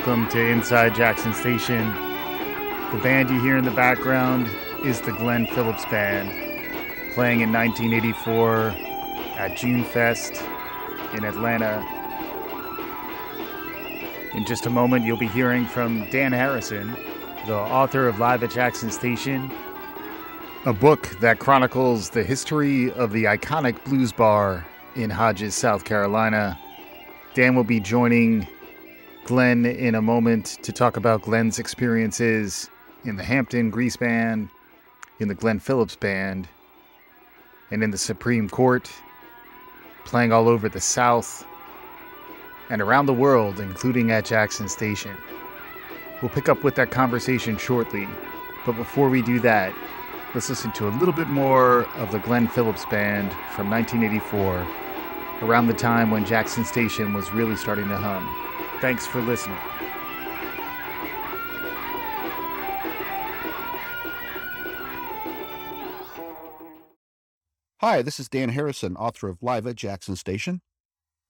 Welcome to Inside Jackson Station. The band you hear in the background is the Glenn Phillips Band, playing in 1984 at June Fest in Atlanta. In just a moment, you'll be hearing from Dan Harrison, the author of Live at Jackson Station, a book that chronicles the history of the iconic blues bar in Hodges, South Carolina. Dan will be joining Glenn in a moment to talk about Glenn's experiences in the Hampton Grease Band, in the Glenn Phillips Band, and in the Supreme Court, playing all over the South and around the world, including at Jackson Station. We'll pick up with that conversation shortly, but before we do that, let's listen to a little bit more of the Glenn Phillips Band from 1984, around the time when Jackson Station was really starting to hum. Thanks for listening. Hi, this is Dan Harrison, author of Live at Jackson Station.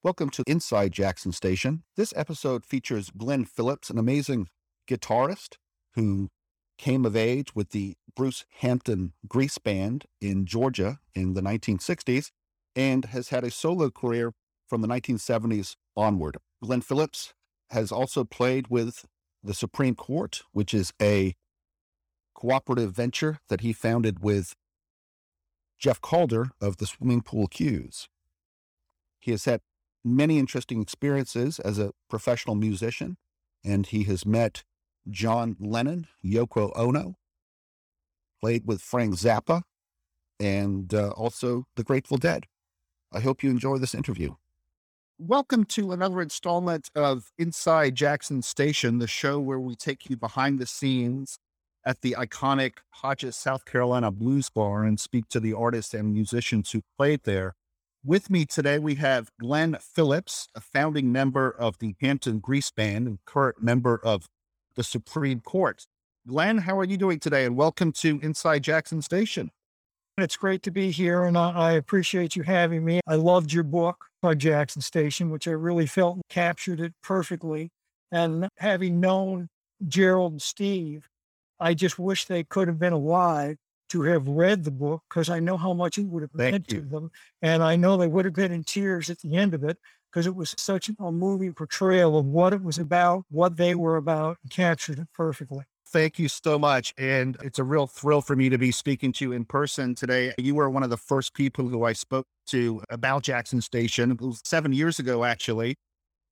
Welcome to Inside Jackson Station. This episode features Glenn Phillips, an amazing guitarist who came of age with the Bruce Hampton Grease Band in Georgia in the 1960s and has had a solo career from the 1970s onward. Glenn Phillips has also played with the Supreme Court, which is a cooperative venture that he founded with Jeff Calder of the Swimming Pool Q's. He has had many interesting experiences as a professional musician, and he has met John Lennon, Yoko Ono, played with Frank Zappa, and uh, also the Grateful Dead. I hope you enjoy this interview. Welcome to another installment of Inside Jackson Station, the show where we take you behind the scenes at the iconic Hodges, South Carolina Blues Bar and speak to the artists and musicians who played there. With me today, we have Glenn Phillips, a founding member of the Hampton Grease Band and current member of the Supreme Court. Glenn, how are you doing today? And welcome to Inside Jackson Station. It's great to be here, and I appreciate you having me. I loved your book on Jackson Station, which I really felt captured it perfectly. And having known Gerald and Steve, I just wish they could have been alive to have read the book because I know how much it would have meant to them. And I know they would have been in tears at the end of it because it was such a moving portrayal of what it was about, what they were about, and captured it perfectly. Thank you so much. And it's a real thrill for me to be speaking to you in person today. You were one of the first people who I spoke to about Jackson Station. Seven years ago, actually.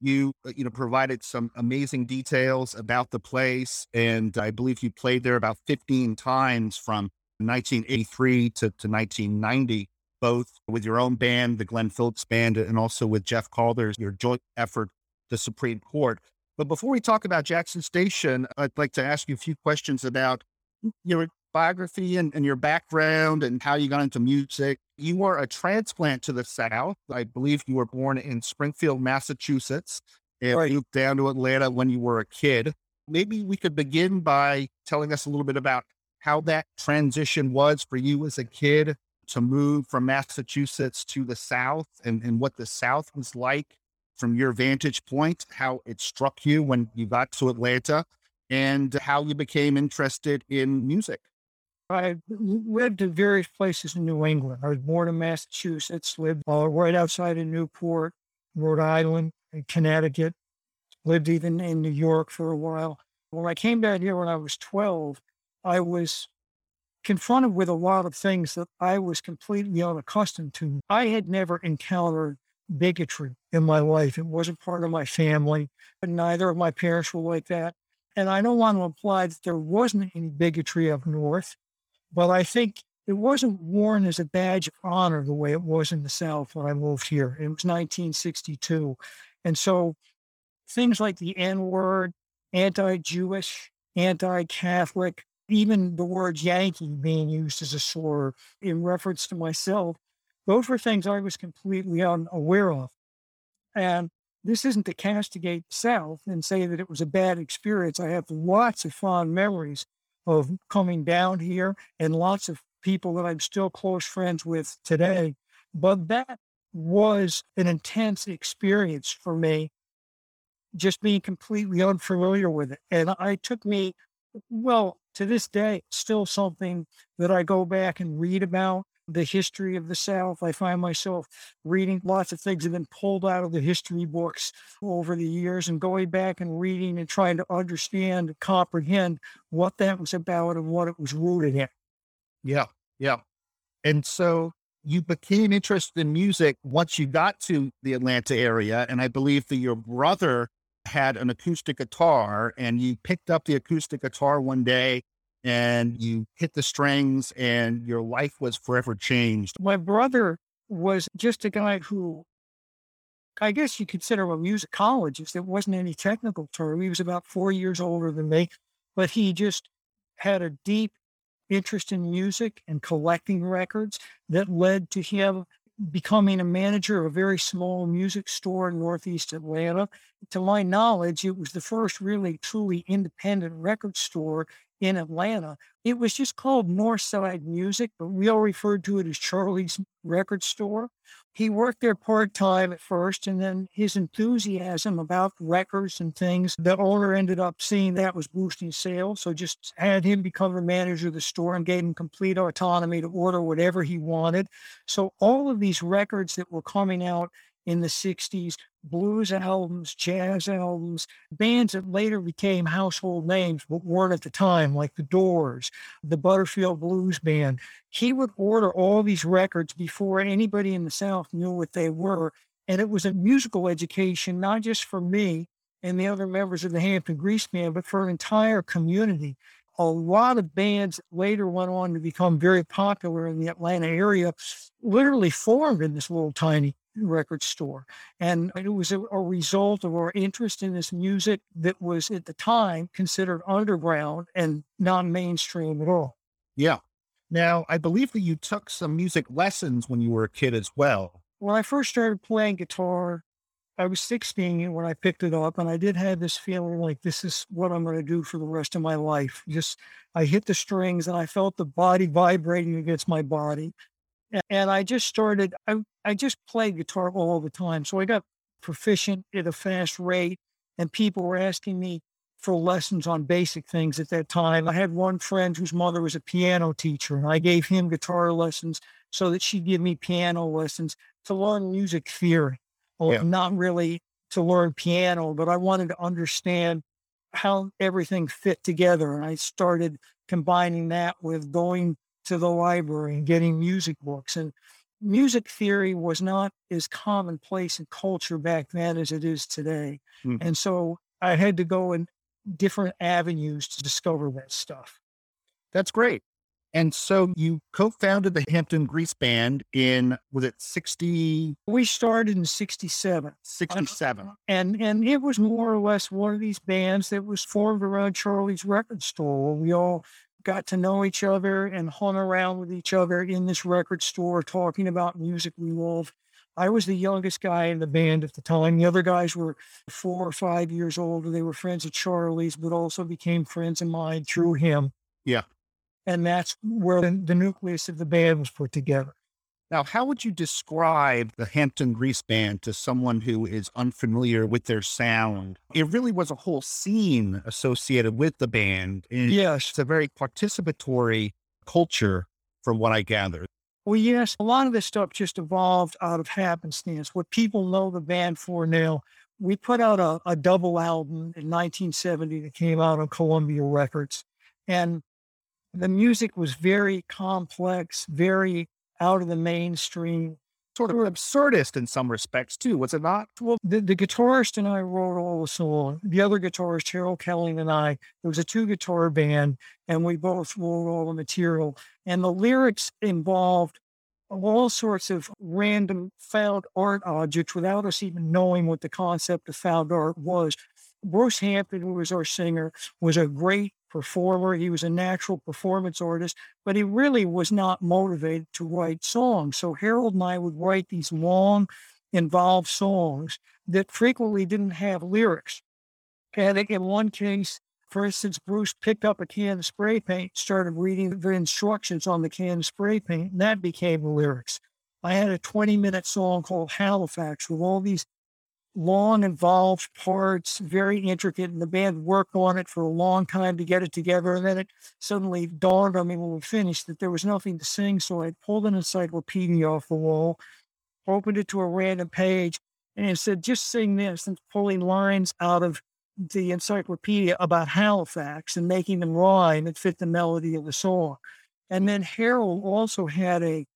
You, uh, you know, provided some amazing details about the place. And I believe you played there about 15 times from 1983 to, to 1990, both with your own band, the Glenn Phillips Band, and also with Jeff Calder's, your joint effort, the Supreme Court. But before we talk about Jackson Station, I'd like to ask you a few questions about your biography and, and your background and how you got into music. You were a transplant to the South. I believe you were born in Springfield, Massachusetts, and Right. moved down to Atlanta when you were a kid. Maybe we could begin by telling us a little bit about how that transition was for you as a kid to move from Massachusetts to the South and, and what the South was like from your vantage point, how it struck you when you got to Atlanta, and how you became interested in music. I lived in various places in New England. I was born in Massachusetts, lived uh, right outside of Newport, Rhode Island, and Connecticut, lived even in New York for a while. When I came down here when I was 12, I was confronted with a lot of things that I was completely unaccustomed to. I had never encountered bigotry in my life. It wasn't part of my family, but neither of my parents were like that. And I don't want to imply that there wasn't any bigotry up north, but I think it wasn't worn as a badge of honor the way it was in the South when I moved here. It was 1962. And so things like the N word, anti Jewish, anti Catholic, even the word Yankee being used as a slur in reference to myself, those were things I was completely unaware of. And this isn't to castigate the South and say that it was a bad experience. I have lots of fond memories of coming down here and lots of people that I'm still close friends with today. But that was an intense experience for me just being completely unfamiliar with it. And I took me, well, to this day, still something that I go back and read about the history of the South. I find myself reading lots of things that have been pulled out of the history books over the years and going back and reading and trying to understand and comprehend what that was about and what it was rooted in. Yeah. Yeah. And so you became interested in music once you got to the Atlanta area. And I believe that your brother had an acoustic guitar and you picked up the acoustic guitar one day and you hit the strings and your life was forever changed. My brother was just a guy who I guess you consider a musicologist. It wasn't any technical term. He was about four years older than me, but he just had a deep interest in music and collecting records that led to him becoming a manager of a very small music store in Northeast Atlanta. To my knowledge, it was the first really truly independent record store in Atlanta. It was just called Northside Music, but we all referred to it as Charlie's Record Store. He worked there part time at first, and then his enthusiasm about records and things, the owner ended up seeing that was boosting sales. So just had him become the manager of the store and gave him complete autonomy to order whatever he wanted. So all of these records that were coming out in the 60s blues albums, jazz albums, bands that later became household names but weren't at the time, like the Doors, the Butterfield Blues Band. He would order all these records before anybody in the South knew what they were. And it was a musical education, not just for me and the other members of the Hampton Grease Band, but for an entire community. A lot of bands later went on to become very popular in the Atlanta area, literally formed in this little tiny record store. And it was a, a, result of our interest in this music that was at the time considered underground and non mainstream at all. Yeah. Now, I believe that you took some music lessons when you were a kid as well. When I first started playing guitar, I was 16 when I picked it up, and I did have this feeling like this is what I'm going to do for the rest of my life. Just I hit the strings and I felt the body vibrating against my body. And I just started, I, I just played guitar all the time. So I got proficient at a fast rate, and people were asking me for lessons on basic things at that time. I had one friend whose mother was a piano teacher, and I gave him guitar lessons so that she'd give me piano lessons to learn music theory. Well, yeah. not really to learn piano, but I wanted to understand how everything fit together. And I started combining that with going to the library and getting music books. And music theory was not as commonplace in culture back then as it is today. Mm. And so I had to go in different avenues to discover that stuff. That's great. And so you co-founded the Hampton Grease Band in was it 60 We started in 67. 67. And and it was more or less one of these bands that was formed around Charlie's record store where we all got to know each other and hung around with each other in this record store talking about music we love. I was the youngest guy in the band at the time. The other guys were four or five years older. They were friends of Charlie's, but also became friends of mine through him. Yeah. And that's where the, the nucleus of the band was put together. Now, how would you describe the Hampton Grease Band to someone who is unfamiliar with their sound? It really was a whole scene associated with the band. yes. It's a very participatory culture, from what I gather. Well, yes, a lot of this stuff just evolved out of happenstance. What people know the band for now, we put out a, a double album in 1970 that came out on Columbia Records. And the music was very complex, very out of the mainstream. Sort of absurdist in some respects too, was it not? Well, the, the guitarist and I wrote all the song. The other guitarist, Harold Kelly, and I, it was a two guitar band, and we both wrote all the material. And the lyrics involved all sorts of random found art objects without us even knowing what the concept of found art was. Bruce Hampton, who was our singer, was a great performer. He was a natural performance artist, but he really was not motivated to write songs. So Harold and I would write these long, involved songs that frequently didn't have lyrics. And I think in one case, for instance, Bruce picked up a can of spray paint, started reading the instructions on the can of spray paint, and that became the lyrics. I had a 20 minute song called Halifax with all these long, involved parts, very intricate, and the band worked on it for a long time to get it together. And then it suddenly dawned on me when we finished that there was nothing to sing. So I pulled an encyclopedia off the wall, opened it to a random page, and it said, just sing this, and pulling lines out of the encyclopedia about Halifax and making them rhyme and fit the melody of the song. And then Harold also had a,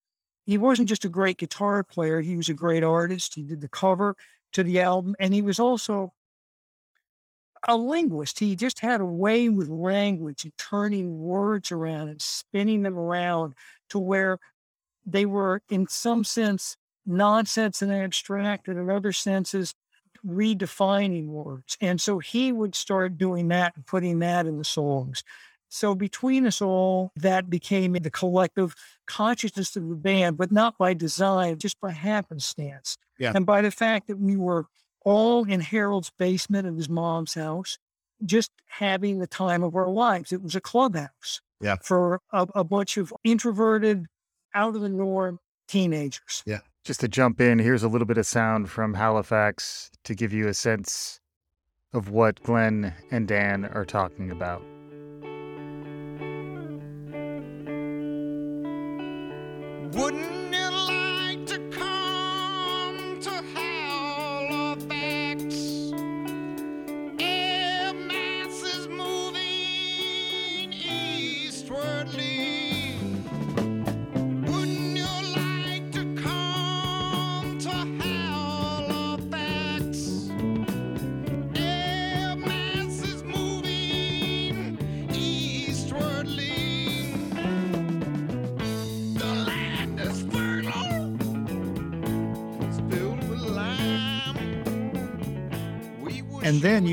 he wasn't just a great guitar player, he was a great artist. He did the cover to the album, and he was also a linguist. He just had a way with language and turning words around and spinning them around to where they were, in some sense, nonsense and abstract, and in other senses, redefining words. And so he would start doing that and putting that in the songs. So between us all, that became the collective consciousness of the band, but not by design, just by happenstance. Yeah. And by the fact that we were all in Harold's basement of his mom's house, just having the time of our lives. It was a clubhouse Yeah. for a, a bunch of introverted, out of the norm teenagers. Yeah. Just to jump in, here's a little bit of sound from Halifax to give you a sense of what Glenn and Dan are talking about. Wouldn't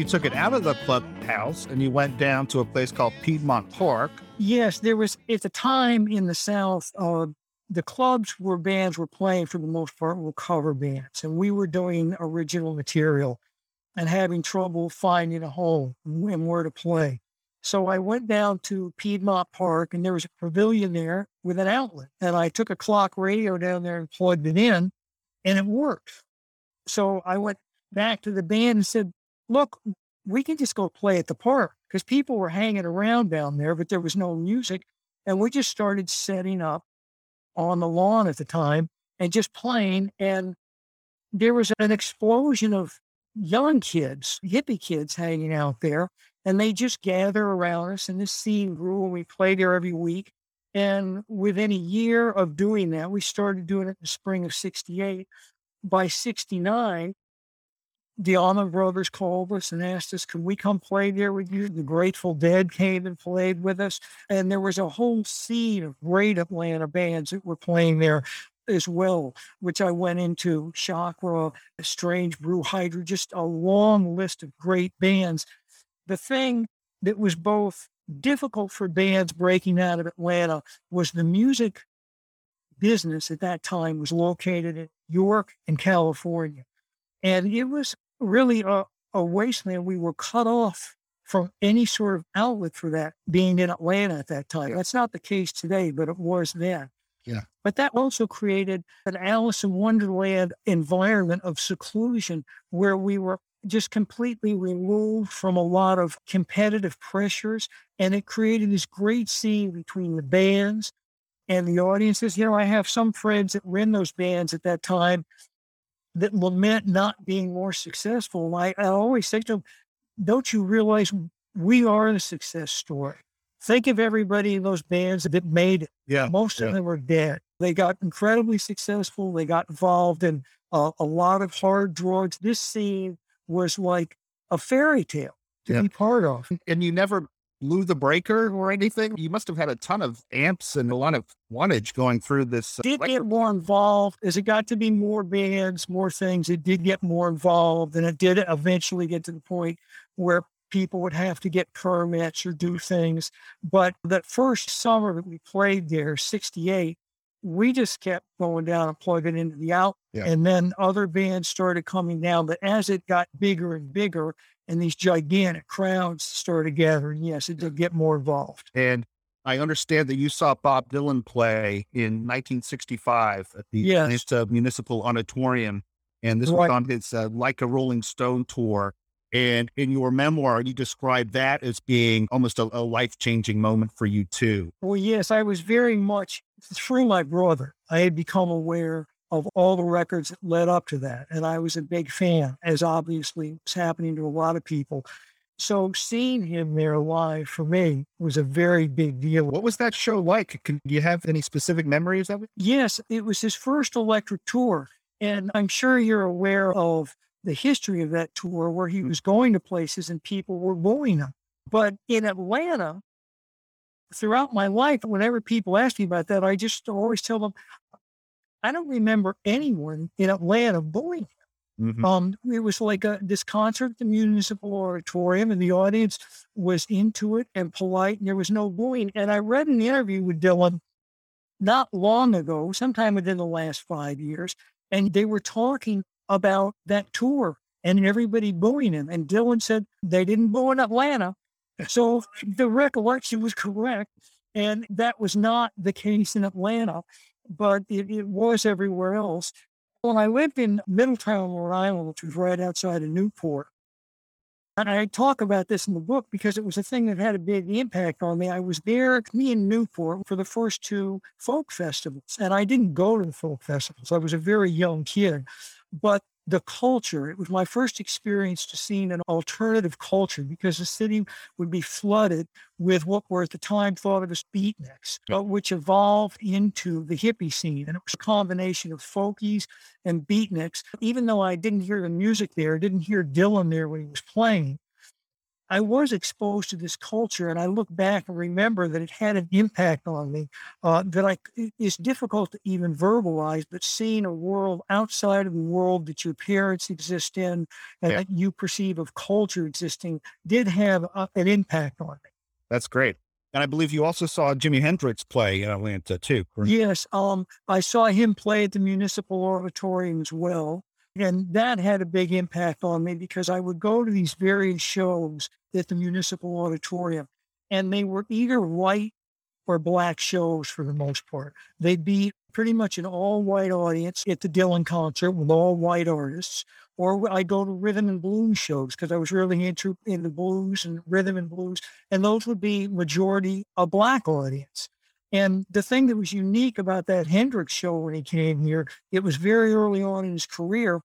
took it out of the clubhouse and you went down to a place called Piedmont Park. Yes, there was at the time in the South, uh, the clubs where bands were playing for the most part were cover bands, and we were doing original material and having trouble finding a home and where to play. So I went down to Piedmont Park, and there was a pavilion there with an outlet, and I took a clock radio down there and plugged it in, and it worked. So I went back to the band and said, "Look, we can just go play at the park because people were hanging around down there, but there was no music. And we just started setting up on the lawn at the time and just playing. And there was an explosion of young kids, hippie kids hanging out there. And they just gather around us. And this scene grew and we played there every week. And within a year of doing that, we started doing it in the spring of 68. By 69, the Allman Brothers called us and asked us, "Can we come play there with you? The Grateful Dead came and played with us. And there was a whole scene of great Atlanta bands that were playing there as well, which I went into Chakra, Strange Brew Hydra, just a long list of great bands. The thing that was both difficult for bands breaking out of Atlanta was the music business at that time was located in York and California. And it was really a, a wasteland. We were cut off from any sort of outlet for that being in Atlanta at that time. That's not the case today, but it was then. Yeah. But that also created an Alice in Wonderland environment of seclusion where we were just completely removed from a lot of competitive pressures. And it created this great scene between the bands and the audiences. You know, I have some friends that were in those bands at that time that lament not being more successful. I, I always say to them, don't you realize we are the success story? Think of everybody in those bands that made it. Yeah. Most yeah. of them were dead. They got incredibly successful. They got involved in uh, a lot of hard drugs. This scene was like a fairy tale to Yeah. be part of. And you never blew the breaker or anything. You must have had a ton of amps and a lot of wattage going through this. uh, did get more involved as it got to be more bands, more things. It did get more involved, and it did eventually get to the point where people would have to get permits or do things. But that first summer that we played there, 68, we just kept going down and plugging into the out. Yeah. And then other bands started coming down. But as it got bigger and bigger, and these gigantic crowds started gathering, yes, it did get more involved. And I understand that you saw Bob Dylan play in 1965 at the Yes. Atlanta Municipal Auditorium. And this Right. was on his uh, Like a Rolling Stone tour. And in your memoir, you describe that as being almost a, a life changing moment for you, too. Well, yes, I was very much through my brother. I had become aware of all the records that led up to that. And I was a big fan, as obviously was happening to a lot of people. So seeing him there live for me was a very big deal. What was that show like? Can, do you have any specific memories of it? Yes, it was his first electric tour. And I'm sure you're aware of the history of that tour where he was going to places and people were booing him. But in Atlanta, throughout my life, whenever people ask me about that, I just always tell them, I don't remember anyone in Atlanta booing him. Mhm. Um, it was like a, this concert at the municipal auditorium, and the audience was into it and polite, and there was no booing. And I read an interview with Dylan not long ago, sometime within the last five years, and they were talking about that tour and everybody booing him. And Dylan said they didn't boo in Atlanta. So the recollection was correct. And that was not the case in Atlanta, but it, it was everywhere else. When I lived in Middletown, Rhode Island, which was right outside of Newport, and I talk about this in the book because it was a thing that had a big impact on me. I was there, me in Newport, for the first two folk festivals. And I didn't go to the folk festivals. I was a very young kid. But the culture, it was my first experience to seeing an alternative culture because the city would be flooded with what were at the time thought of as beatniks, uh, but which evolved into the hippie scene. And it was a combination of folkies and beatniks. Even though I didn't hear the music there, didn't hear Dylan there when he was playing, I was exposed to this culture, and I look back and remember that it had an impact on me uh, that I it- it's difficult to even verbalize. But seeing a world outside of the world that your parents exist in and Yeah. that you perceive of culture existing did have uh, an impact on me. That's great. And I believe you also saw Jimi Hendrix play in Atlanta, too. correct? Yes, um, I saw him play at the municipal auditorium as well. And that had a big impact on me because I would go to these various shows at the municipal auditorium, and they were either white or black shows for the most part. They'd be pretty much an all white audience at the Dylan concert with all white artists, or I'd go to rhythm and blues shows because I was really into into blues and rhythm and blues, and those would be majority a black audience. And the thing that was unique about that Hendrix show when he came here, it was very early on in his career,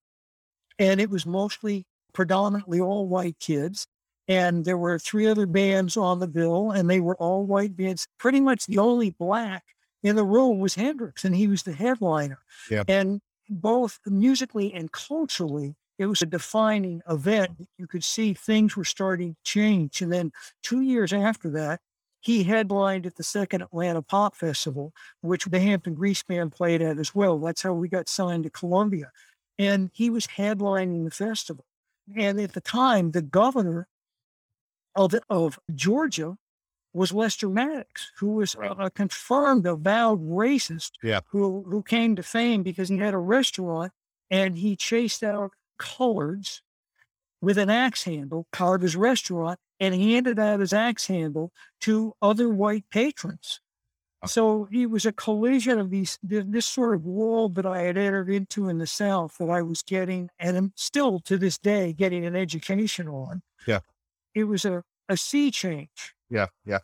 and it was mostly predominantly all white kids. And there were three other bands on the bill, and they were all white bands. Pretty much the only black in the room was Hendrix, and he was the headliner. Yeah. And both musically and culturally, it was a defining event. You could see things were starting to change. And then two years after that, he headlined at the second Atlanta Pop Festival, which the Hampton Grease Band played at as well. That's how we got signed to Columbia. And he was headlining the festival. And at the time, the governor of, of Georgia was Lester Maddox, who was Right. a, a confirmed avowed racist Yeah. who, who came to fame because he had a restaurant and he chased out coloreds with an axe handle of his restaurant and handed out his axe handle to other white patrons. Uh. So he was a collision of these this sort of world that I had entered into in the South that I was getting and am still to this day getting an education on. Yeah. It was a, a sea change. Yeah, yeah.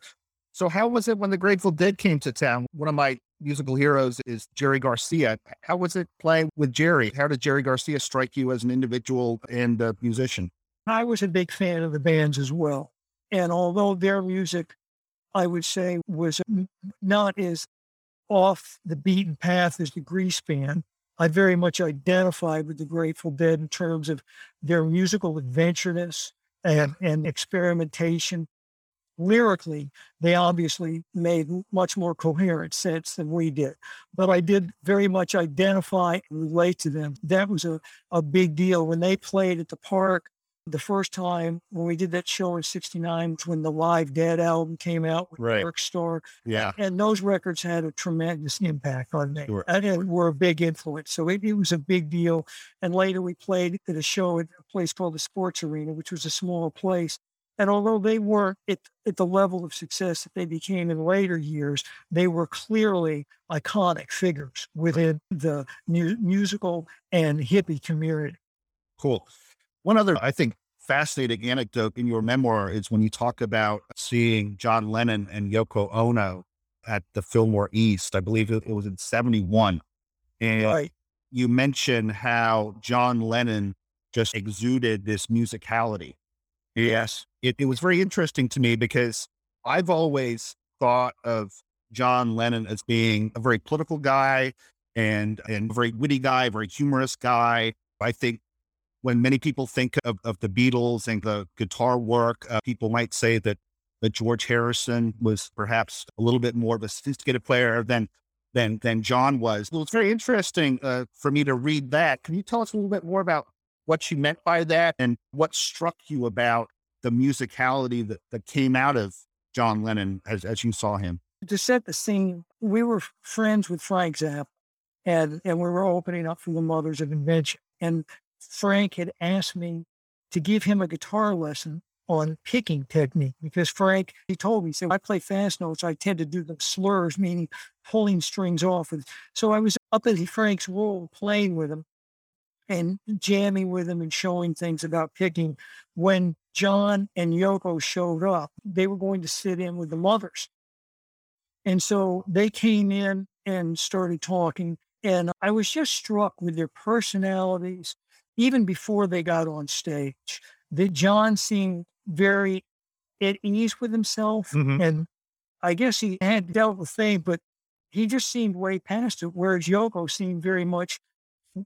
So how was it when the Grateful Dead came to town? One of my musical heroes is Jerry Garcia. How was it playing with Jerry? How did Jerry Garcia strike you as an individual and a musician? I was a big fan of the bands as well. And although their music, I would say, was not as off the beaten path as the Grease Band, I very much identified with the Grateful Dead in terms of their musical adventureness and, and experimentation. Lyrically, they obviously made much more coherent sense than we did, but I did very much identify and relate to them. That was a, a big deal when they played at the park the first time when we did that show in 69 was when the live dead album came out with Right. Dark Star Yeah. and those records had a tremendous impact on me Sure. and were a big influence so it, it was a big deal and later we played at a show at a place called the sports arena which was a small place And although they weren't at, at the level of success that they became in later years, they were clearly iconic figures within the mu- musical and hippie community. Cool. One other, I think, fascinating anecdote in your memoir is when you talk about seeing John Lennon and Yoko Ono at the Fillmore East. I believe it, was in 71. And Right. you mention how John Lennon just exuded this musicality. Yes. It, it was very interesting to me because I've always thought of John Lennon as being a very political guy and, and a very witty guy, very humorous guy. I think when many people think of, of the Beatles and the guitar work, uh, people might say that, that George Harrison was perhaps a little bit more of a sophisticated player than than than John was. Well, it's very interesting uh, for me to read that. Can you tell us a little bit more about what you meant by that and what struck you about the musicality that, that came out of John Lennon as, as you saw him? To set the scene, we were friends with Frank Zappa, and, and we were opening up for the Mothers of Invention. And Frank had asked me to give him a guitar lesson on picking technique because Frank, he told me, he said, I play fast notes. I tend to do the slurs, meaning pulling strings off. with- So I was up at Frank's room playing with him and jamming with him and showing things about picking. When John and Yoko showed up, they were going to sit in with the mothers. And so they came in and started talking. And I was just struck with their personalities, even before they got on stage. That John seemed very at ease with himself. Mhm. And I guess he had dealt with fame, but he just seemed way past it. Whereas Yoko seemed very much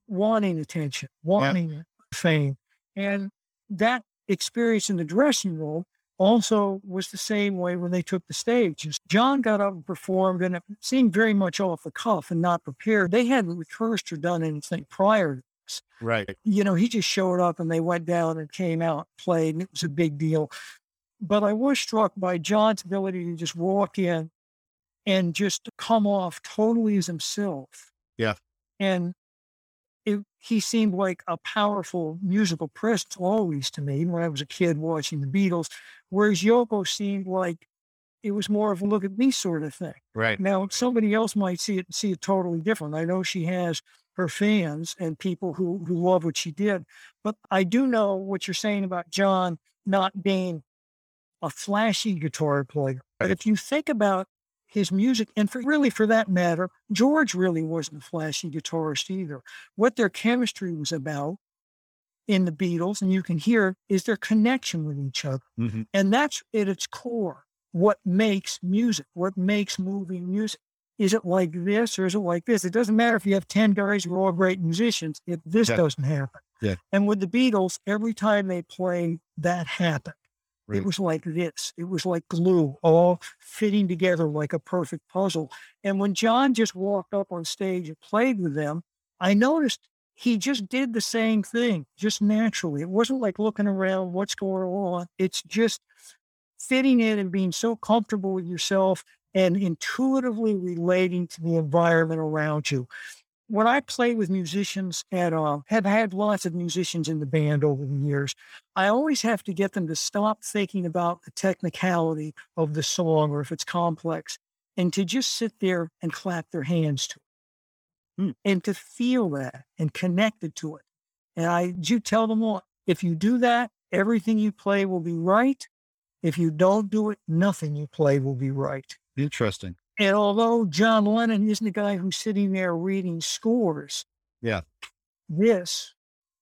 wanting attention, wanting fame. And that experience in the dressing room also was the same way when they took the stage. John got up and performed, and it seemed very much off the cuff and not prepared. They hadn't rehearsed or done anything prior. Right. You know, he just showed up and they went down and came out, played, and it was a big deal. But I was struck by John's ability to just walk in and just come off totally as himself. Yeah. And it, he seemed like a powerful musical presence always to me when I was a kid watching the Beatles, whereas Yoko seemed like it was more of a look at me sort of thing. Right. Now, somebody else might see it and see it totally different. I know she has her fans and people who who love what she did, but I do know what you're saying about John not being a flashy guitar player. But if you think about his music, and for really for that matter, George really wasn't a flashy guitarist either. What their chemistry was about in the Beatles, and you can hear, is their connection with each other. hmm And that's at its core what makes music, what makes moving music. Is it like this or is it like this? It doesn't matter if you have 10 guys who are all great musicians, if this Yeah. doesn't happen. Yeah. And with the Beatles, every time they played, that happened. It was like this. It was like glue, all fitting together like a perfect puzzle. And when John just walked up on stage and played with them, I noticed he just did the same thing, just naturally. It wasn't like looking around, what's going on. It's just fitting in and being so comfortable with yourself and intuitively relating to the environment around you. When I play with musicians and uh, have had lots of musicians in the band over the years, I always have to get them to stop thinking about the technicality of the song or if it's complex and to just sit there and clap their hands to it Hmm. and to feel that and connected to it. And I do tell them all if you do that, everything you play will be right. If you don't do it, nothing you play will be right. Interesting. And although John Lennon isn't the guy who's sitting there reading scores, Yeah. this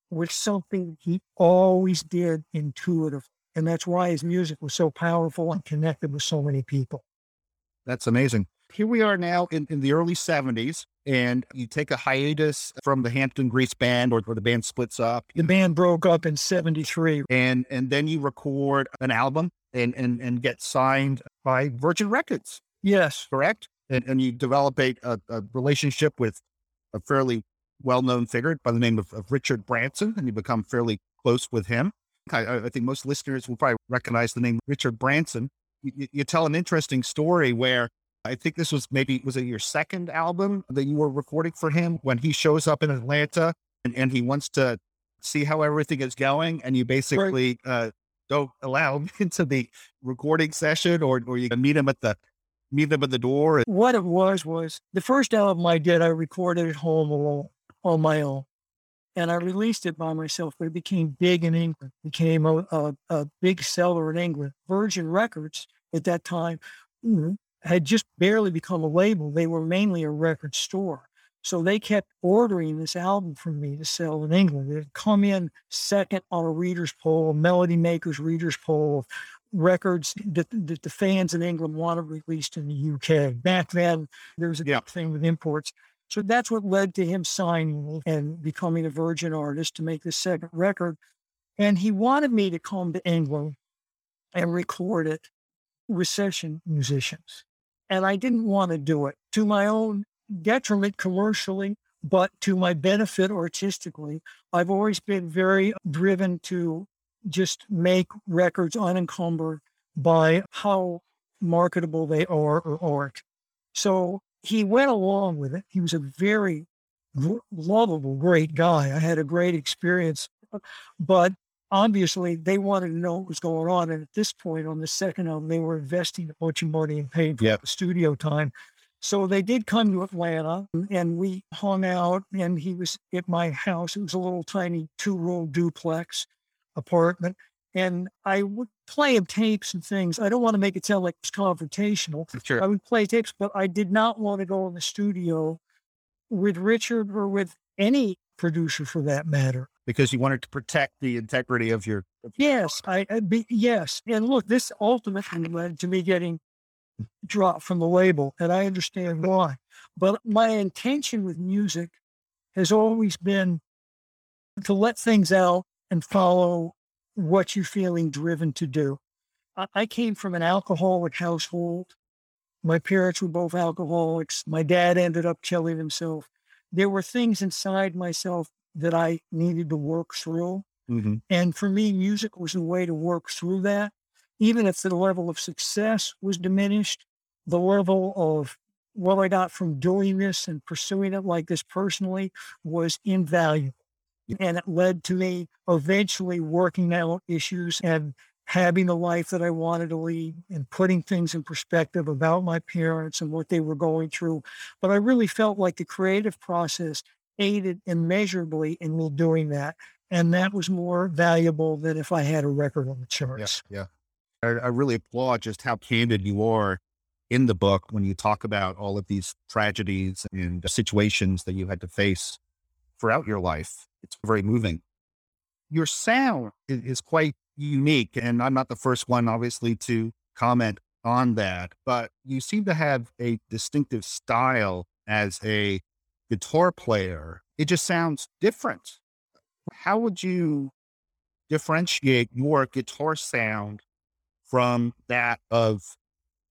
was something he always did intuitively. And that's why his music was so powerful and connected with so many people. That's amazing. Here we are now in, in the early 70s, and you take a hiatus from the Hampton Grease band, or, or the band splits up, The band broke up in 73. and and then you record an album and and, and get signed by Virgin Records, Yes. correct? And, and you develop a, a, relationship with a fairly well-known figure by the name of, of Richard Branson, and you become fairly close with him. I, I- think most listeners will probably recognize the name Richard Branson. You- you tell an interesting story where I think this was maybe was it your second album that you were recording for him when he shows up in Atlanta and, and he wants to see how everything is going, and you basically uh, go allow him into the recording session, or or you can meet him at the meet him at the door? And, What it was was the first album I did, I recorded at home alone on my own, and I released it by myself. But it became big in England, became a, a, a big seller in England. Virgin Records at that time mm, had just barely become a label. They were mainly a record store. So they kept ordering this album from me to sell in England. It had come in second on a reader's poll, Melody Maker's reader's poll of records that, that the fans in England wanted released in the UK. Back then, there was a Yeah. thing with imports. So that's what led to him signing and becoming a Virgin artist to make the second record. And he wanted me to come to England and record it with session musicians. And I didn't want to do it to my own detriment commercially, but to my benefit artistically. I've always been very driven to just make records unencumbered by how marketable they are or aren't. So he went along with it. He was a very lovable, great guy. I had a great experience, but obviously they wanted to know what was going on. And at this point on the second album, they were investing a bunch of money and paying for Yep. the studio time. So they did come to Atlanta and we hung out and he was at my house. It was a little tiny two room duplex apartment. And I would play him tapes and things. I don't want to make it sound like it's confrontational. sure. I would play tapes, but I did not want to go in the studio with Richard or with any producer for that matter. Because you wanted to protect the integrity of your. of Yes, I, I be, yes. And look, this ultimately led to me getting dropped from the label, and I understand why. But my intention with music has always been to let things out and follow what you're feeling driven to do. I, I came from an alcoholic household. My parents were both alcoholics. My dad ended up killing himself. There were things inside myself that I needed to work through. Mhm. And for me, music was a way to work through that. Even if the level of success was diminished, the level of what I got from doing this and pursuing it like this personally was invaluable. And it led to me eventually working out issues and having the life that I wanted to lead and putting things in perspective about my parents and what they were going through. But I really felt like the creative process aided immeasurably in me doing that. And that was more valuable than if I had a record on the Yeah, charts. yeah. I, I really applaud just how candid you are in the book when you talk about all of these tragedies and situations that you had to face throughout your life. It's very moving. Your sound is quite unique, and I'm not the first one, obviously, to comment on that, but you seem to have a distinctive style as a guitar player. It just sounds different. How would you differentiate your guitar sound from that of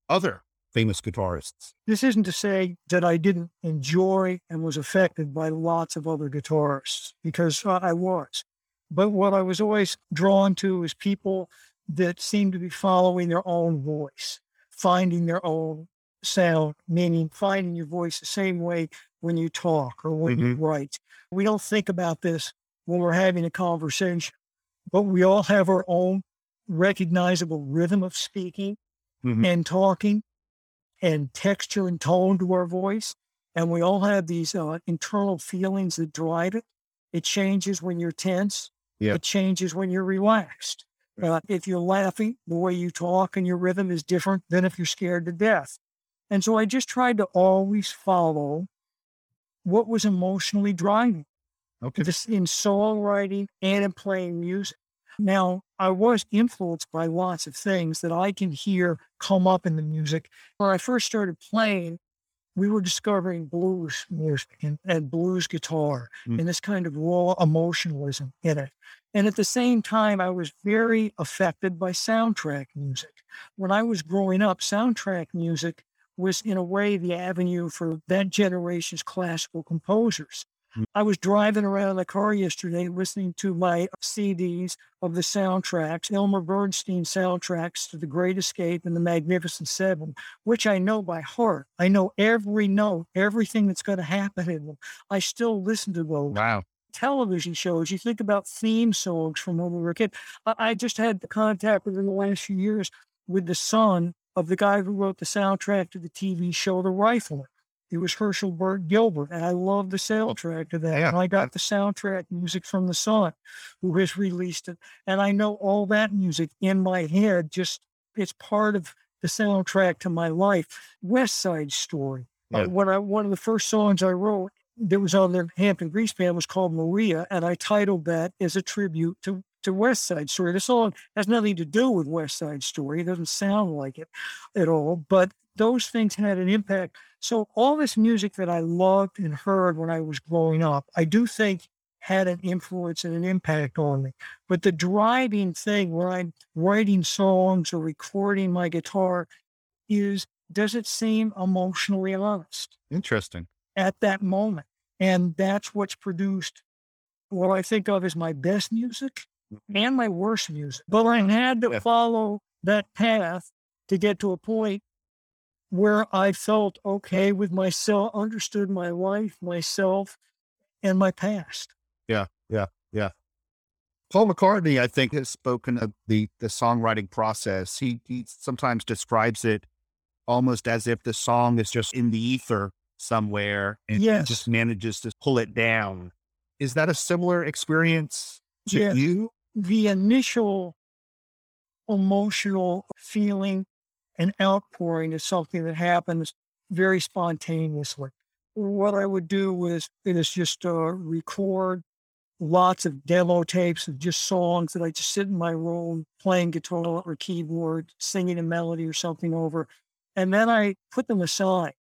other famous guitarists? This isn't to say that I didn't enjoy and was affected by lots of other guitarists because I was. But what I was always drawn to is people that seem to be following their own voice, finding their own sound, meaning finding your voice the same way when you talk or when you write. We don't think about this when we're having a conversation, but we all have our own recognizable rhythm of speaking Mhm. and talking and texture and tone to our voice. And we all have these uh, internal feelings that drive it. It changes when you're tense. It changes when you're relaxed. Uh, if you're laughing, the way you talk and your rhythm is different than if you're scared to death. And so I just tried to always follow what was emotionally driving Okay. this in songwriting and in playing music. Now, I was influenced by lots of things that I can hear come up in the music. When I first started playing, we were discovering blues music and, and blues guitar Mm. and this kind of raw emotionalism in it. And at the same time, I was very affected by soundtrack music. When I was growing up, soundtrack music was, in a way, the avenue for that generation's classical composers. Mm. I was driving around in the car yesterday listening to my CDs of the soundtracks, Elmer Bernstein soundtracks to The Great Escape and The Magnificent Seven, which I know by heart. I know every note, everything that's going to happen in them. I still listen to those Wow. television shows. You think about theme songs from when we were a kid. I, I just had the contact within the last few years with the son of the guy who wrote the soundtrack to the TV show The Rifle. It was Herschel Burke Gilbert, and I love the soundtrack to that. Yeah. And I got the soundtrack music from the son who has released it. And I know all that music in my head, just it's part of the soundtrack to my life. West Side Story. Uh, Yeah. when I one of the first songs I wrote that was on the Hampton Grease Band was called Maria, and I titled that as a tribute to to West Side Story. The song has nothing to do with West Side Story. It doesn't sound like it at all, but those things had an impact. So all this music that I loved and heard when I was growing up, I do think had an influence and an impact on me. But the driving thing where I'm writing songs or recording my guitar is does it seem emotionally honest? Interesting. at that moment. And that's what's produced what I think of as my best music and my worst music. But I had to follow that path to get to a point where I felt okay with myself, understood my life, myself, and my past. Yeah, yeah, yeah. Paul McCartney, I think, has spoken of the the songwriting process. He he sometimes describes it almost as if the song is just in the ether somewhere and Yes. just manages to pull it down. Is that a similar experience to Yeah. you? The initial emotional feeling and outpouring is something that happens very spontaneously. What I would do is is just uh, record lots of demo tapes of just songs that I just sit in my room playing guitar or keyboard, singing a melody or something over, and then I put them aside,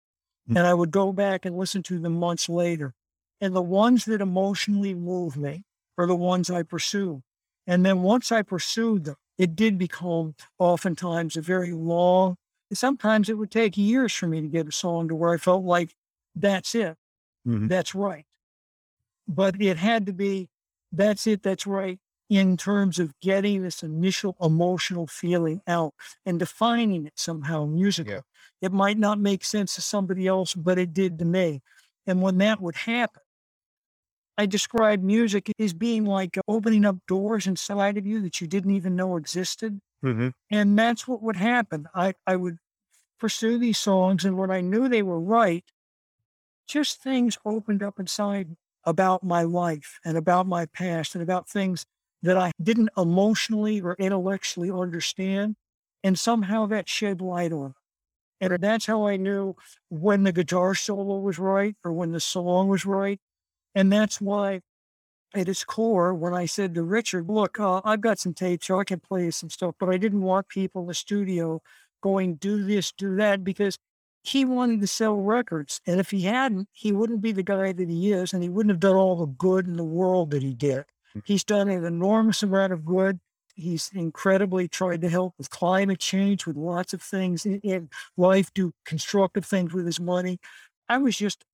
Mm. and I would go back and listen to them months later. And the ones that emotionally move me are the ones I pursue. And then once I pursued them, it did become oftentimes a very long, sometimes it would take years for me to get a song to where I felt like that's it, Mhm. that's right. But it had to be that's it, that's right, in terms of getting this initial emotional feeling out and defining it somehow musically. Yeah. It might not make sense to somebody else, but it did to me. And when that would happen, I describe music as being like opening up doors inside of you that you didn't even know existed. Mm-hmm. And that's what would happen. I, I would pursue these songs, and when I knew they were right, just things opened up inside about my life and about my past and about things that I didn't emotionally or intellectually understand. And somehow that shed light on it. And that's how I knew when the guitar solo was right or when the song was right. And that's why, at its core, when I said to Richard, look, uh, I've got some tapes, so I can play you some stuff, but I didn't want people in the studio going, do this, do that, because he wanted to sell records. And if he hadn't, he wouldn't be the guy that he is, and he wouldn't have done all the good in the world that he did. He's done an enormous amount of good. He's incredibly tried to help with climate change, with lots of things in, in life, do constructive things with his money. I was just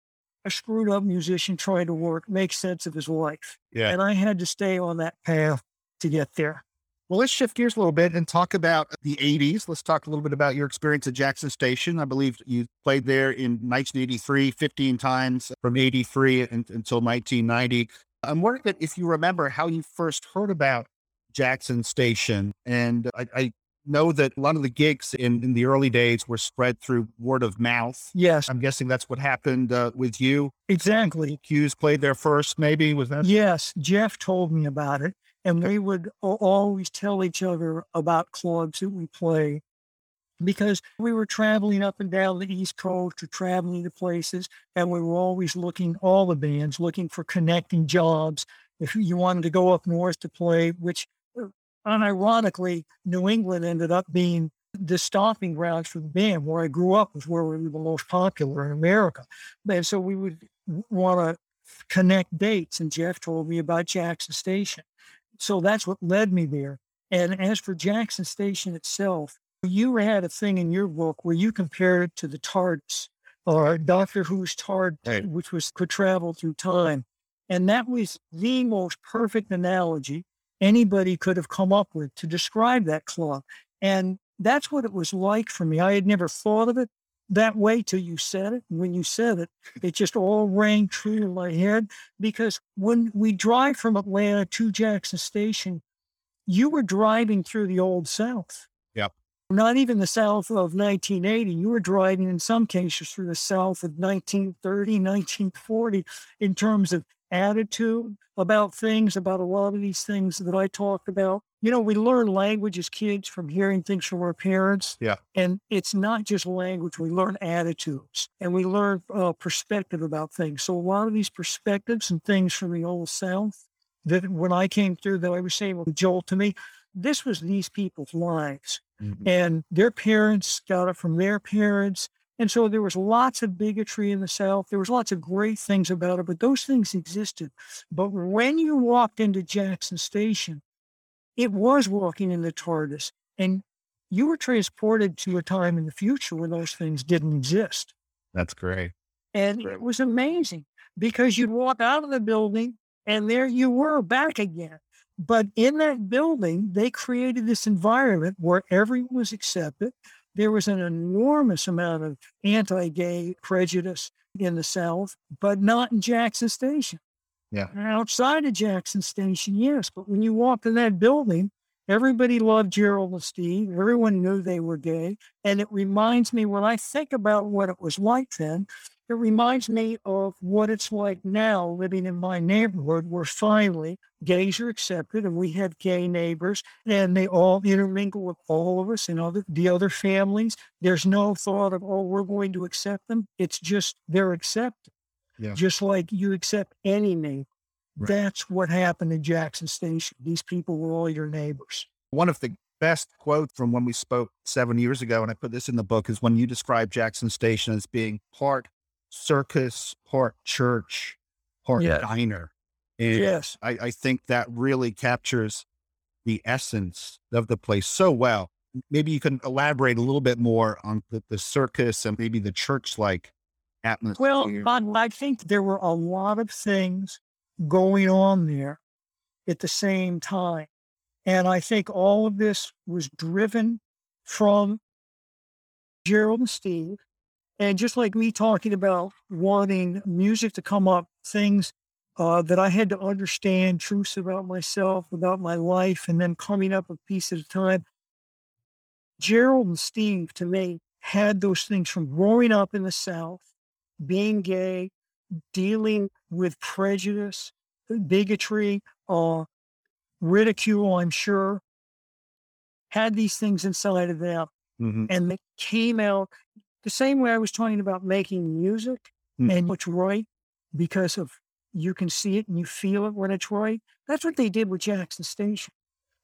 a screwed up musician trying to work, make sense of his life. Yeah. And I had to stay on that path to get there. Well, let's shift gears a little bit and talk about the 80s. Let's talk a little bit about your experience at Jackson Station. I believe you played there in 1983, 15 times from 83 un- until 1990. I'm wondering if you remember how you first heard about Jackson Station. And I, I know that a lot of the gigs in, in the early days were spread through word of mouth. Yes, I'm guessing that's what happened uh, with you. exactly. Q's played there first, maybe. Was that? Yes, Jeff told me about it. And we would always tell each other about clubs that we play because we were traveling up and down the East Coast or traveling to places. And we were always looking, all the bands, looking for connecting jobs. If you wanted to go up north to play, which unironically, New England ended up being the stomping grounds for the band. Where I grew up was where we were the most popular in America. And so we would want to connect dates. And Jeff told me about Jackson Station. So that's what led me there. And as for Jackson Station itself, you had a thing in your book where you compared it to the TARDIS or Doctor Who's TARDIS, Right. which was could travel through time. And that was the most perfect analogy anybody could have come up with to describe that club. And that's what it was like for me. I had never thought of it that way till you said it. When you said it, it just all rang true in my head because when we drive from Atlanta to Jackson Station, you were driving through the old South. Yep. Not even the South of 1980. You were driving in some cases through the South of 1930, 1940 in terms of attitude about things, about a lot of these things that I talked about. You know, we learn language as kids from hearing things from our parents. Yeah. And it's not just language, we learn attitudes and we learn uh, perspective about things. So a lot of these perspectives and things from the old South that when I came through that I was saying, with Joel, to me, this was these people's lives Mhm. and their parents got it from their parents. And so there was lots of bigotry in the South. There was lots of great things about it, but those things existed. But when you walked into Jackson Station, it was walking in the TARDIS, and you were transported to a time in the future when those things didn't exist. That's great. And Right. it was amazing because you'd walk out of the building and there you were back again. But in that building, they created this environment where everyone was accepted. There was an enormous amount of anti gay prejudice in the South, but not in Jackson Station. Yeah. Outside of Jackson Station, yes. But when you walked in that building, everybody loved Gerald and Steve. Everyone knew they were gay. And it reminds me, when I think about what it was like then, it reminds me of what it's like now living in my neighborhood where finally gays are accepted and we have gay neighbors and they all intermingle with all of us and other the other families. There's no thought of, oh, we're going to accept them. It's just they're accepted. Yeah. Just like you accept any neighbor. Right. That's what happened in Jackson Station. These people were all your neighbors. One of the best quotes from when we spoke seven years ago, and I put this in the book, is when you describe Jackson Station as being part circus, part church, part Yes. diner. And Yes. I, I think that really captures the essence of the place so well. Maybe you can elaborate a little bit more on the, the circus and maybe the church like atmosphere. Well, but I think there were a lot of things going on there at the same time. And I think all of this was driven from Gerald and Steve. And just like me talking about wanting music to come up, things uh, that I had to understand, truths about myself, about my life, and then coming up a piece at a time. Gerald and Steve, to me, had those things from growing up in the South, being gay, dealing with prejudice, bigotry, uh, ridicule, I'm sure, had these things inside of them. Mhm. And they came out the same way I was talking about making music Mm. and what's right because of you can see it and you feel it when it's right. That's what they did with Jackson Station.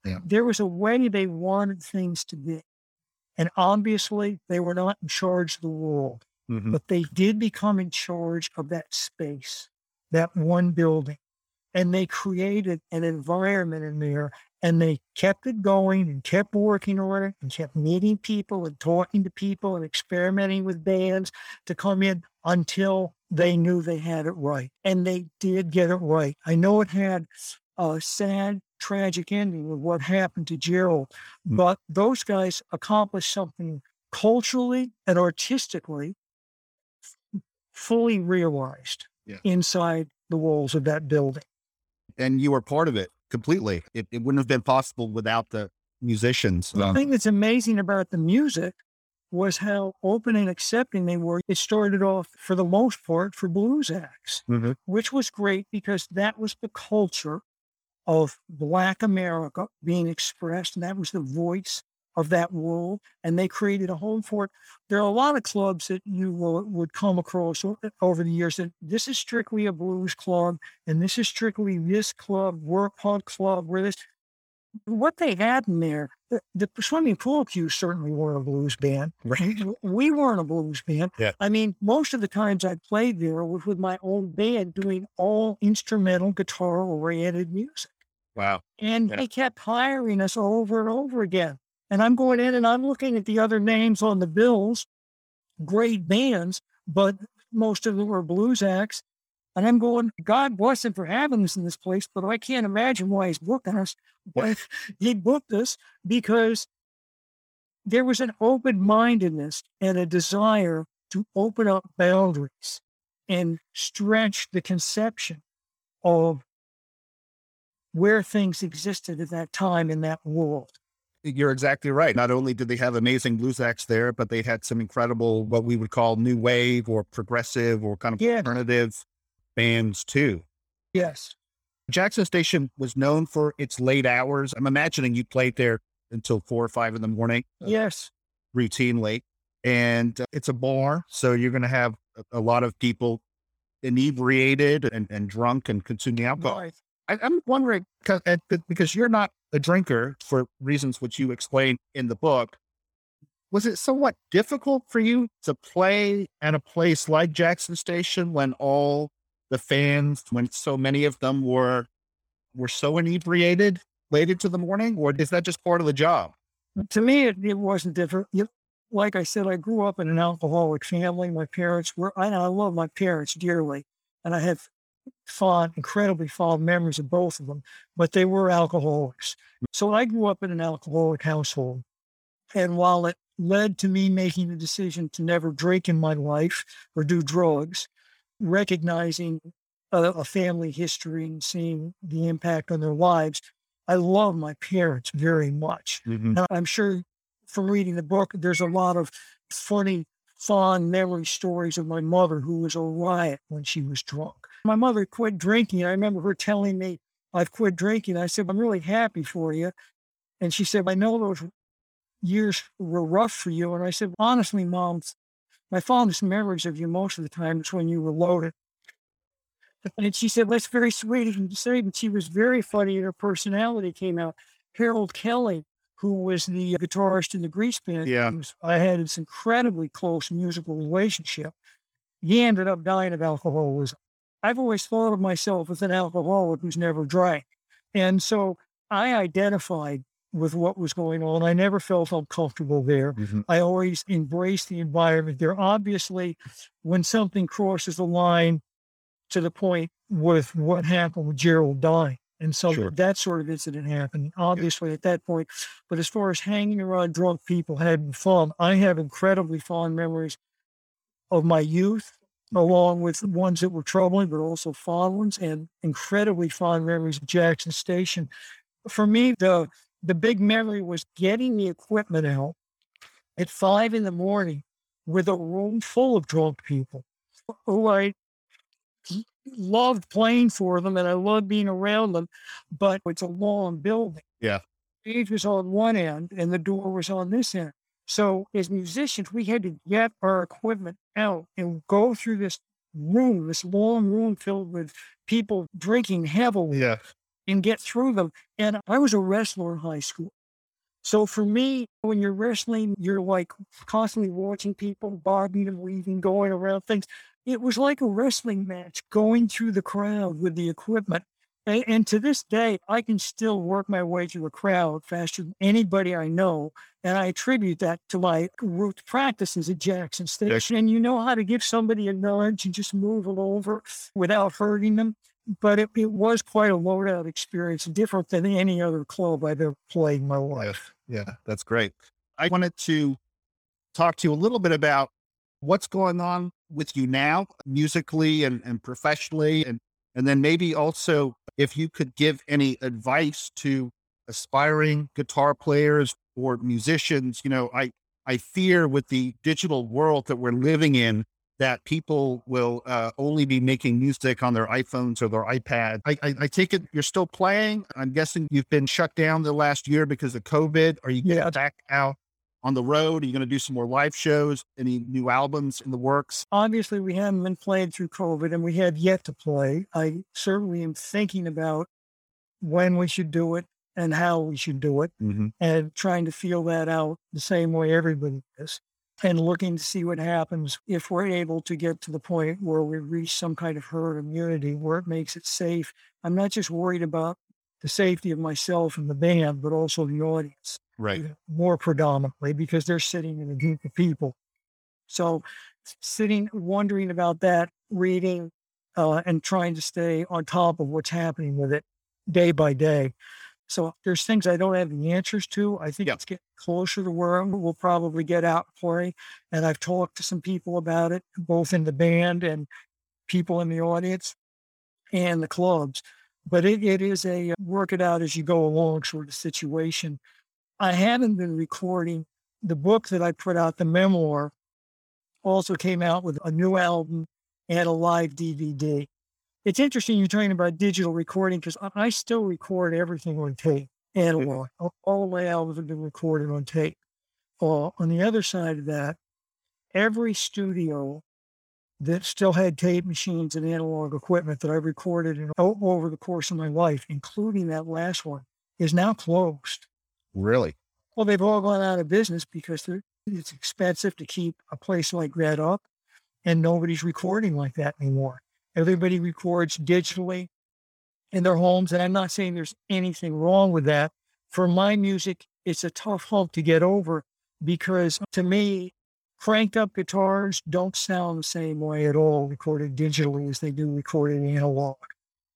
Yeah. There was a way they wanted things to be. And obviously, they were not in charge of the world Mhm. but they did become in charge of that space, that one building. And they created an environment in there and they kept it going and kept working on it and kept meeting people and talking to people and experimenting with bands to come in until they knew they had it right. And they did get it right. I know it had a sad, tragic ending with what happened to Gerald, Mm. but those guys accomplished something culturally and artistically fully realized Yeah. inside the walls of that building. And you were part of it completely. It, it wouldn't have been possible without the musicians. The thing that's amazing about the music was how open and accepting they were. It started off, for the most part, for blues acts, Mhm. which was great because that was the culture of Black America being expressed, and that was the voice of that world. And they created a home for it. There are a lot of clubs that you will, would come across over the years that this is strictly a blues club, and this is strictly this club, work punk club, where this. What they had in there, the, the Swimming Pool Q's certainly were a blues band. Right. We weren't a blues band. Yeah. I mean, most of the times I played there was with my own band doing all instrumental guitar oriented music. Wow. And Yeah. they kept hiring us over and over again. And I'm going in and I'm looking at the other names on the bills, great bands, but most of them were blues acts. And I'm going, God bless him for having us in this place, but I can't imagine why he's booking us. But he booked us because there was an open mindedness and a desire to open up boundaries and stretch the conception of where things existed at that time in that world. You're exactly right. Not only did they have amazing blues acts there, but they had some incredible, what we would call new wave or progressive or kind of Yeah. alternative bands too. Yes. Jackson Station was known for its late hours. I'm imagining you played there until four or five in the morning Yes. routinely. And uh, it's a bar. So you're going to have a, a lot of people inebriated and, and drunk and consuming alcohol. Right. I, I'm wondering 'cause- uh, be- because you're not a drinker for reasons which you explain in the book. Was it somewhat difficult for you to play at a place like Jackson Station when all the fans, when so many of them were were so inebriated late into the morning, or is that just part of the job? To me, it, it wasn't different. You, like I said, I grew up in an alcoholic family. My parents were, I, I love my parents dearly, and I have fond, incredibly fond memories of both of them, but they were alcoholics. So I grew up in an alcoholic household. And while it led to me making the decision to never drink in my life or do drugs, recognizing a, a family history and seeing the impact on their lives, I love my parents very much. Mm-hmm. And I'm sure from reading the book, there's a lot of funny, fond memory stories of my mother who was a riot when she was drunk. My mother quit drinking. I remember her telling me, I've quit drinking. I said, I'm really happy for you. And she said, I know those years were rough for you. And I said, honestly, mom, my fondest memories of you most of the time is when you were loaded. And she said, that's very sweet of you to say, but she was very funny and her personality came out. Harold Kelling, who was the guitarist in the Grease Band, Yeah. I had this incredibly close musical relationship. He ended up dying of alcoholism. I've always thought of myself as an alcoholic who's never drank. And so I identified with what was going on. I never felt uncomfortable there. Mm-hmm. I always embraced the environment there. Obviously, when something crosses the line to the point with what happened with Gerald dying, and so Sure. that sort of incident happened, obviously at that point. But as far as hanging around drunk people, having fun, I have incredibly fond memories of my youth, mm. along with the ones that were troubling, but also fond ones, and incredibly fond memories of Jackson Station. For me, the the big memory was getting the equipment out at five in the morning with a room full of drunk people who I loved playing for them and I loved being around them, but it's a long building. Yeah. Stage was on one end and the door was on this end. So as musicians, we had to get our equipment out and go through this room, this long room filled with people drinking heavily Yeah. and get through them. And I was a wrestler in high school. So for me, when you're wrestling, you're like constantly watching people bobbing and weaving, going around things. It was like a wrestling match going through the crowd with the equipment. And, and to this day, I can still work my way through a crowd faster than anybody I know. And I attribute that to my root practices at Jackson Station. And you know how to give somebody a nudge and just move them over without hurting them but it, it was quite a loadout experience, different than any other club I've ever played in my life. Yeah, that's great. I wanted to talk to you a little bit about what's going on with you now, musically and, and professionally, and and then maybe also if you could give any advice to aspiring guitar players or musicians. You know, I I fear with the digital world that we're living in that people will uh, only be making music on their iPhones or their iPad. I, I, I take it you're still playing. I'm guessing you've been shut down the last year because of COVID. Are you Yeah. back out on the road? Are you going to do some more live shows? Any new albums in the works? Obviously, we haven't been playing through COVID and we have yet to play. I certainly am thinking about when we should do it and how we should do it Mm-hmm. and trying to feel that out the same way everybody is and looking to see what happens if we're able to get to the point where we reach some kind of herd immunity where it makes it safe. I'm not just worried about the safety of myself and the band, but also the audience Right. more predominantly because they're sitting in a group of people. So sitting, wondering about that, reading, uh, and trying to stay on top of what's happening with it day by day. So there's things I don't have the answers to. I think it's getting closer to where we'll probably get out and play. And I've talked to some people about it, both in the band and people in the audience and the clubs. But it, it is a work it out as you go along sort of situation. I haven't been recording the book that I put out, the memoir, also came out with a new album and a live DVD. It's interesting you're talking about digital recording because I still record everything on tape, analog. All- of my albums have been recorded on tape. Uh, on the other side of that, every studio that still had tape machines and analog equipment that I recorded in, over the course of my life, including that last one, is now closed. Really? Well, they've all gone out of business because it's expensive to keep a place like that up, and nobody's recording like that anymore. Everybody records digitally in their homes, and I'm not saying there's anything wrong with that. For my music, it's a tough hump to get over because to me, cranked up guitars don't sound the same way at all recorded digitally as they do recorded analog.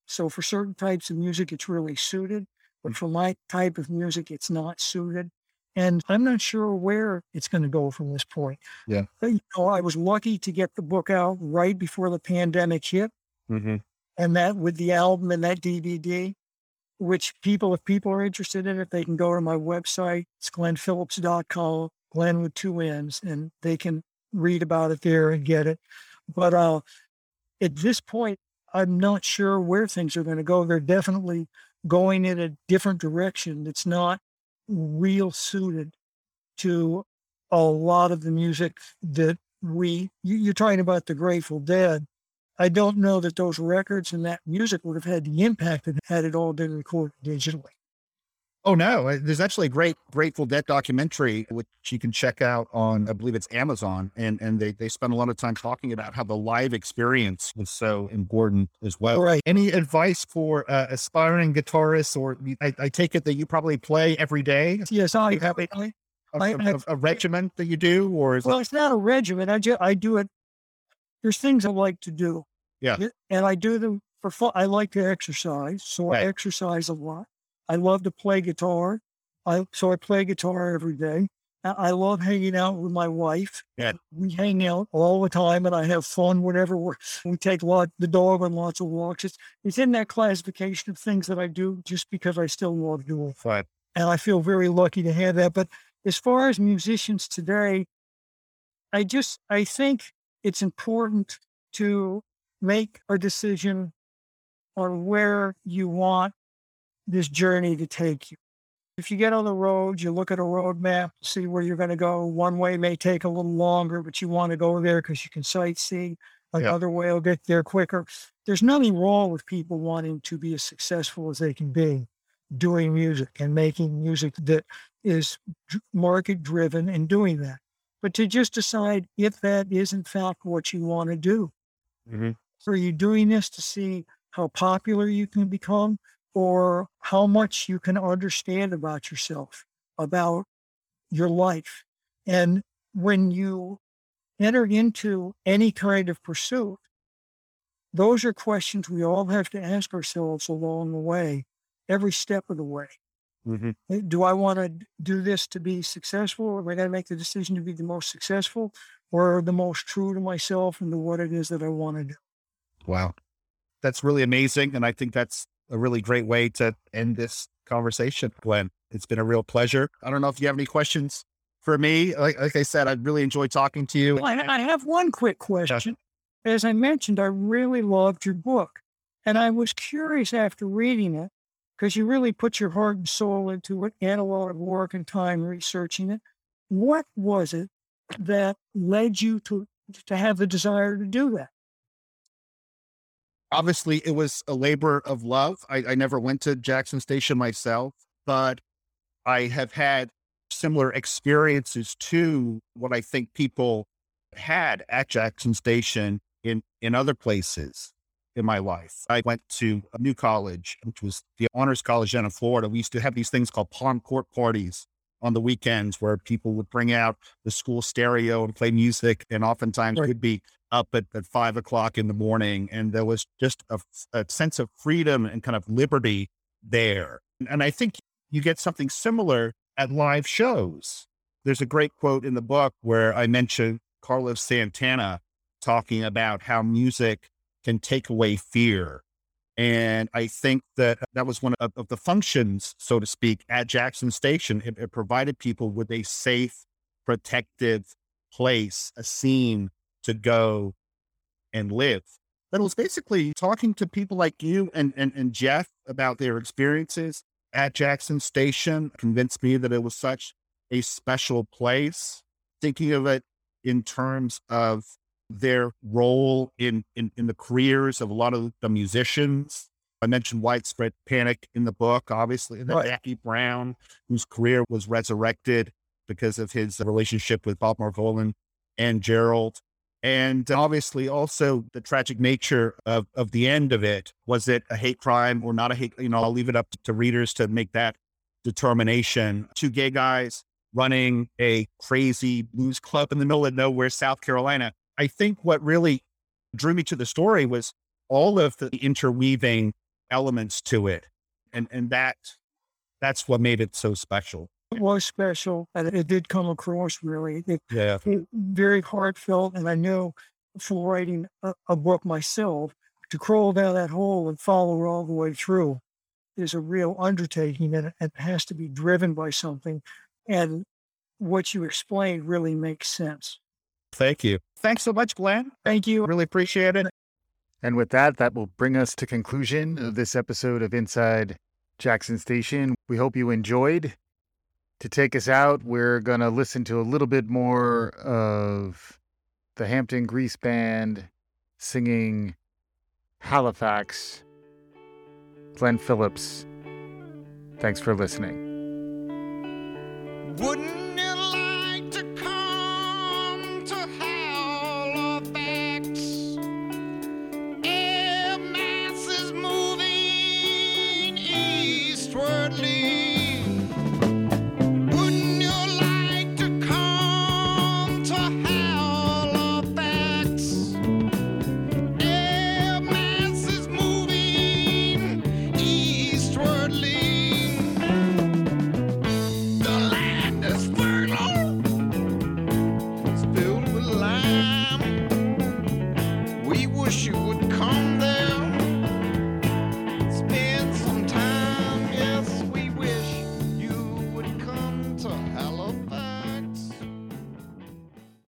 So for certain types of music, it's really suited, but for my type of music, it's not suited. And I'm not sure where it's going to go from this point. Yeah. You know, I was lucky to get the book out right before the pandemic hit Mm-hmm. and that with the album and that DVD, which people, if people are interested in it, they can go to my website. It's glennphillips.com, Glenn with two N's, and they can read about it there and get it. But uh, at this point, I'm not sure where things are going to go. They're definitely going in a different direction that's not real suited to a lot of the music that we, you- you're talking about the Grateful Dead. I don't know that those records and that music would have had the impact that had it all been recorded digitally. Oh no, uh, there's actually a great Grateful Dead documentary which you can check out on I believe it's Amazon and and they they spend a lot of time talking about how the live experience was so important as well. Right. Any advice for uh, aspiring guitarists or I, I take it that you probably play every day Yes, I have it. I- a, I- a- I've- a regiment that you do or is Well, it's not a regimen. I just I do it. There's things I like to do. Yeah. And I do them for fun. I like to exercise, so Right. I exercise a lot. I love to play guitar. I so I play guitar every day. I love hanging out with my wife. Yeah. We hang out all the time, and I have fun whenever we're, we take lot the dog on lots of walks. It's it's in that classification of things that I do just because I still love doing. fun? and I feel very lucky to have that. But as far as musicians today, I just I think it's important to make a decision on where you want this journey to take you. If you get on the road, you look at a road map, see where you're going to go. One way may take a little longer, but you want to go there because you can sightsee. Another way will get there quicker. There's nothing wrong with people wanting to be as successful as they can be doing music and making music that is market driven and doing that. But to just decide if that is in fact what you want to do. Mhm. Are you doing this to see how popular you can become or how much you can understand about yourself, about your life? And when you enter into any kind of pursuit, those are questions we all have to ask ourselves along the way, every step of the way. Mhm. Uh, Do I want to do this to be successful? or Am I going to make the decision to be the most successful or the most true to myself and to what it is that I want to do? Wow. That's really amazing. And I think that's a really great way to end this conversation, Glenn. It's been a real pleasure. I don't know if you have any questions for me. Like, like I said, I really enjoyed talking to you. Well, I, I have one quick question. As I mentioned, I really loved your book. And I was curious after reading it, because you really put your heart and soul into it, and a lot of work and time researching it. What was it that led you to to have the desire to do that? Obviously, it was a labor of love. I, I never went to Jackson Station myself, but I have had similar experiences to what I think people had at Jackson Station in, in other places in my life. I went to a new college, which was the Honors College down in Florida. We used to have these things called palm court parties on the weekends where people would bring out the school stereo and play music. And oftentimes Right. we'd be up at, at five o'clock in the morning. And there was just a, a sense of freedom and kind of liberty there And I think you get something similar at live shows. There's a great quote in the book where I mention Carlos Santana talking about how music can take away fear. And I think that that was one of, of the functions, so to speak, at Jackson Station. It, it provided people with a safe, protective place, a scene to go and live. But it was basically talking to people like you and, and, and Jeff about their experiences at Jackson Station convinced me that it was such a special place. Thinking of it in terms of their role in, in, in the careers of a lot of the musicians. I mentioned Widespread Panic in the book, obviously, and then Right. Nappy Brown, whose career was resurrected because of his relationship with Bob Margolin and Gerald. And obviously also the tragic nature of, of the end of it. Was it a hate crime or not a hate? You know, I'll leave it up to readers to make that determination. Two gay guys running a crazy blues club in the middle of nowhere, South Carolina. I think what really drew me to the story was all of the interweaving elements to it. And and that that's what made it so special. It was special, and it did come across really it, Yeah. it- very heartfelt. And I know from writing a, a book myself, to crawl down that hole and follow it all the way through is a real undertaking, and it has to be driven by something. And what you explained really makes sense. Thank you. Thanks so much, Glenn. Thank you. Really appreciate it. And with that, that will bring us to conclusion of this episode of Inside Jackson Station. We hope you enjoyed. To take us out, we're going to listen to a little bit more mm. of the Hampton Grease Band singing Halifax. Glenn Phillips. Thanks for listening. Wouldn't